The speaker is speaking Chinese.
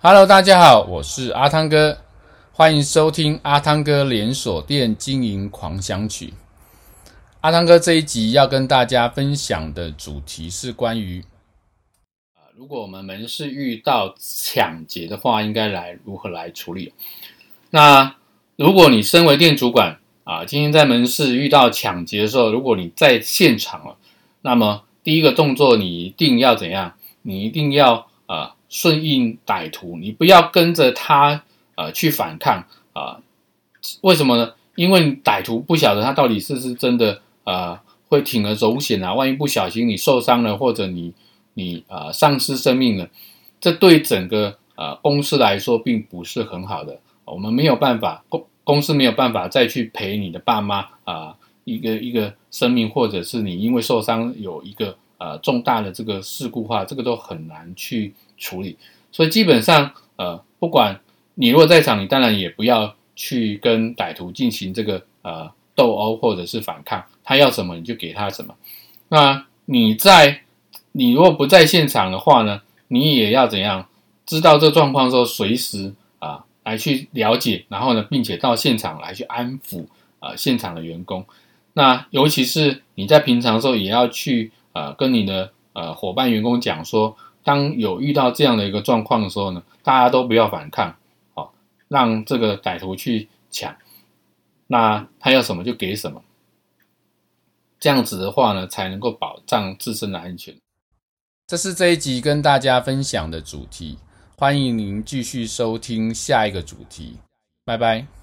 Hello，大家好，我是阿汤哥，欢迎收听阿汤哥连锁店经营狂想曲。阿汤哥这一集要跟大家分享的主题是关于，如果我们门市遇到抢劫的话，应该来如何来处理？那如果你身为店主管啊，今天在门市遇到抢劫的时候，如果你在现场了，那么第一个动作你一定要怎样？你一定要啊。顺应歹徒，你不要跟着他呃去反抗啊、为什么呢？因为歹徒不晓得他到底是不是真的呃会铤而走险啊？万一不小心你受伤了，或者你你呃丧失生命了，这对整个呃公司来说并不是很好的。我们没有办法公公司没有办法再去赔你的爸妈啊、一个一个生命，或者是你因为受伤有一个呃重大的这个事故化，这个都很难去。处理，所以基本上，呃，不管你如果在场，你当然也不要去跟歹徒进行这个呃斗殴或者是反抗，他要什么你就给他什么。那你在你如果不在现场的话呢，你也要怎样？知道这状况的时候，随时啊、来去了解，然后呢，并且到现场来去安抚啊、现场的员工。那尤其是你在平常的时候，也要去呃跟你的呃伙伴员工讲说。当有遇到这样的一个状况的时候呢，大家都不要反抗，哦，让这个歹徒去抢，那他要什么就给什么，这样子的话呢，才能够保障自身的安全。这是这一集跟大家分享的主题，欢迎您继续收听下一个主题，拜拜。